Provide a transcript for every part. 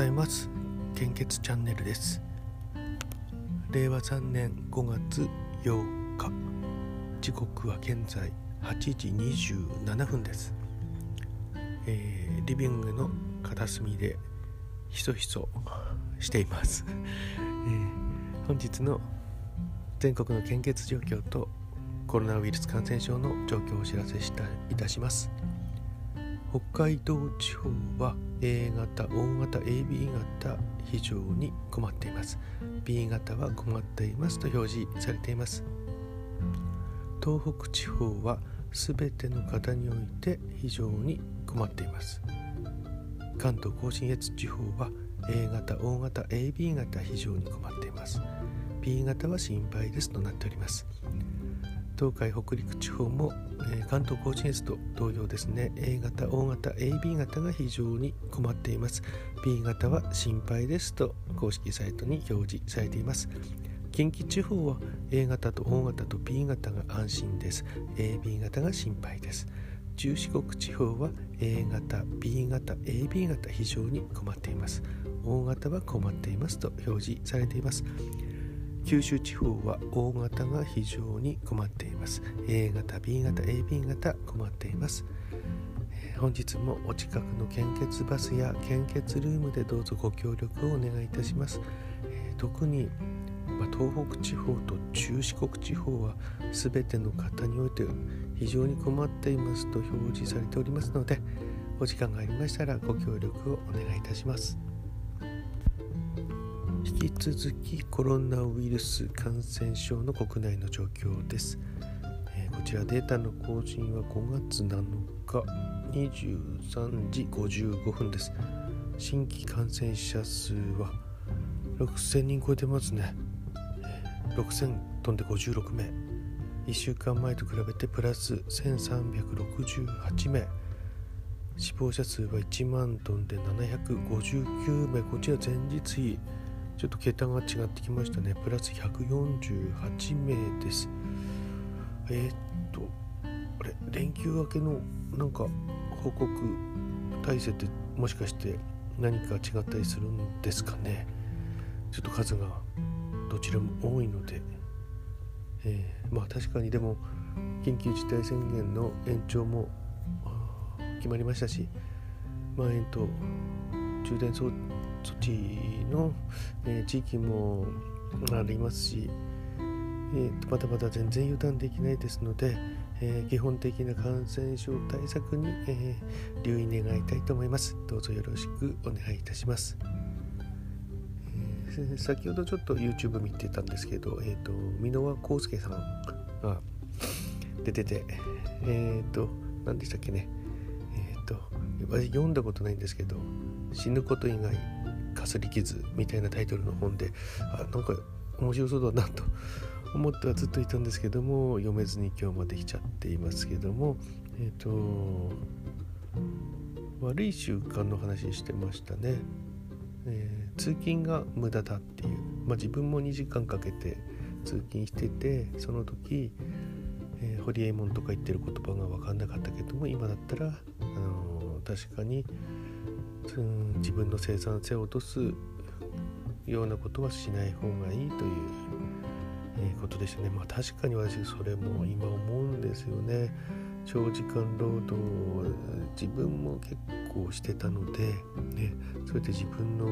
ざいます。献血チャンネルです。令和3年5月8日。時刻は現在8時27分です、えー、リビングの片隅でひそひそしています、えー、本日の全国の献血状況とコロナウイルス感染症の状況をお知らせしたいたします。北海道地方は A 型、O 型、AB 型非常に困っています。B 型は困っていますと表示されています。東北地方は全ての方において非常に困っています。関東甲信越地方は A 型、O 型、AB 型非常に困っています。B 型は心配ですとなっております。東海北陸地方も、えー、関東甲信越と同様ですね。A 型 O 型 AB 型が非常に困っています。B 型は心配ですと公式サイトに表示されています。近畿地方は A 型と O 型と B 型が安心です。AB 型が心配です。中四国地方は A 型 B 型 AB 型非常に困っています。O 型は困っていますと表示されています。九州地方は O 型が非常に困っています。A 型 B 型 AB 型困っています。本日もお近くの献血バスや献血ルームでどうぞご協力をお願いいたします、特に、ま東北地方と中四国地方は全ての方において非常に困っていますと表示されておりますのでお時間がありましたらご協力をお願いいたします。引き続きコロナウイルス感染症の国内の状況です、えー、こちらデータの更新は5月7日23時55分です。新規感染者数は6000人超えてますね、えー、6000飛んで56名。1週間前と比べてプラス1368名。死亡者数は1万トンで759名。こちら前日比ちょっと桁が違ってきましたね。プラス148名です。えー、っとあれ連休明けのなんか報告体制ってもしかして何か違ったりするんですかね。ちょっと数がどちらも多いので、えー、まあ確かにでも緊急事態宣言の延長も決まりましたしまん延と充電装措置の、えー、地域もありますし、えー、まだまだ全然油断できないですので、えー、基本的な感染症対策に、えー、留意願いたいと思います。どうぞよろしくお願いいたします。えー、先ほどちょっと YouTube 見てたんですけど、えーと、箕輪康介さんが出てて、えっ、ー、と、何でしたっけね。えっ、ー、と、読んだことないんですけど、死ぬこと以外かすり傷みたいなタイトルの本であなんか面白そうだなと 思ってはずっといたんですけども読めずに今日まで来ちゃっていますけどもえっ、ー、と悪い習慣の話してましたね、えー、通勤が無駄だっていう、まあ、自分も2時間かけて通勤しててその時、えー、ホリエモンとか言ってる言葉が分かんなかったけども今だったら、あのー、確かに自分の生産性を落とすようなことはしない方がいいという、えことでしたね。まあ確かに私それも今思うんですよね。長時間労働自分も結構してたので、ね、それで自分の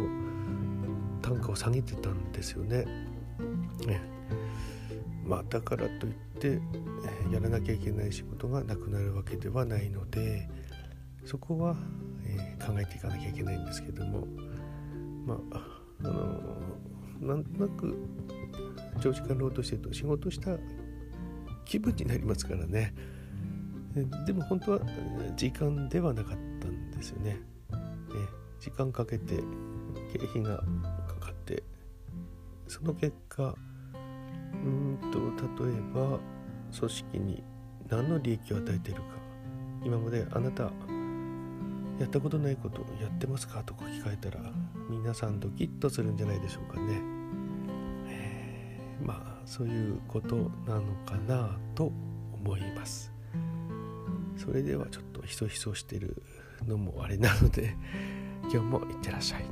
単価を下げてたんですよね。ねまあ、だからといって、えやらなきゃいけない仕事がなくなるわけではないのでそこはえー、考えていかなきゃいけないんですけどもまああのなんとなく長時間労働してると仕事した気分になりますからねでも本当は時間ではなかったんですよね。ね時間かけて経費がかかってその結果うんと例えば組織に何の利益を与えているか今まであなたやったことないことやってますか？とか聞かれたら皆さんドキッとするんじゃないでしょうかね。えー、まあそういうことなのかなと思います。それではちょっとひそひそしてるのもあれなので今日もいってらっしゃい。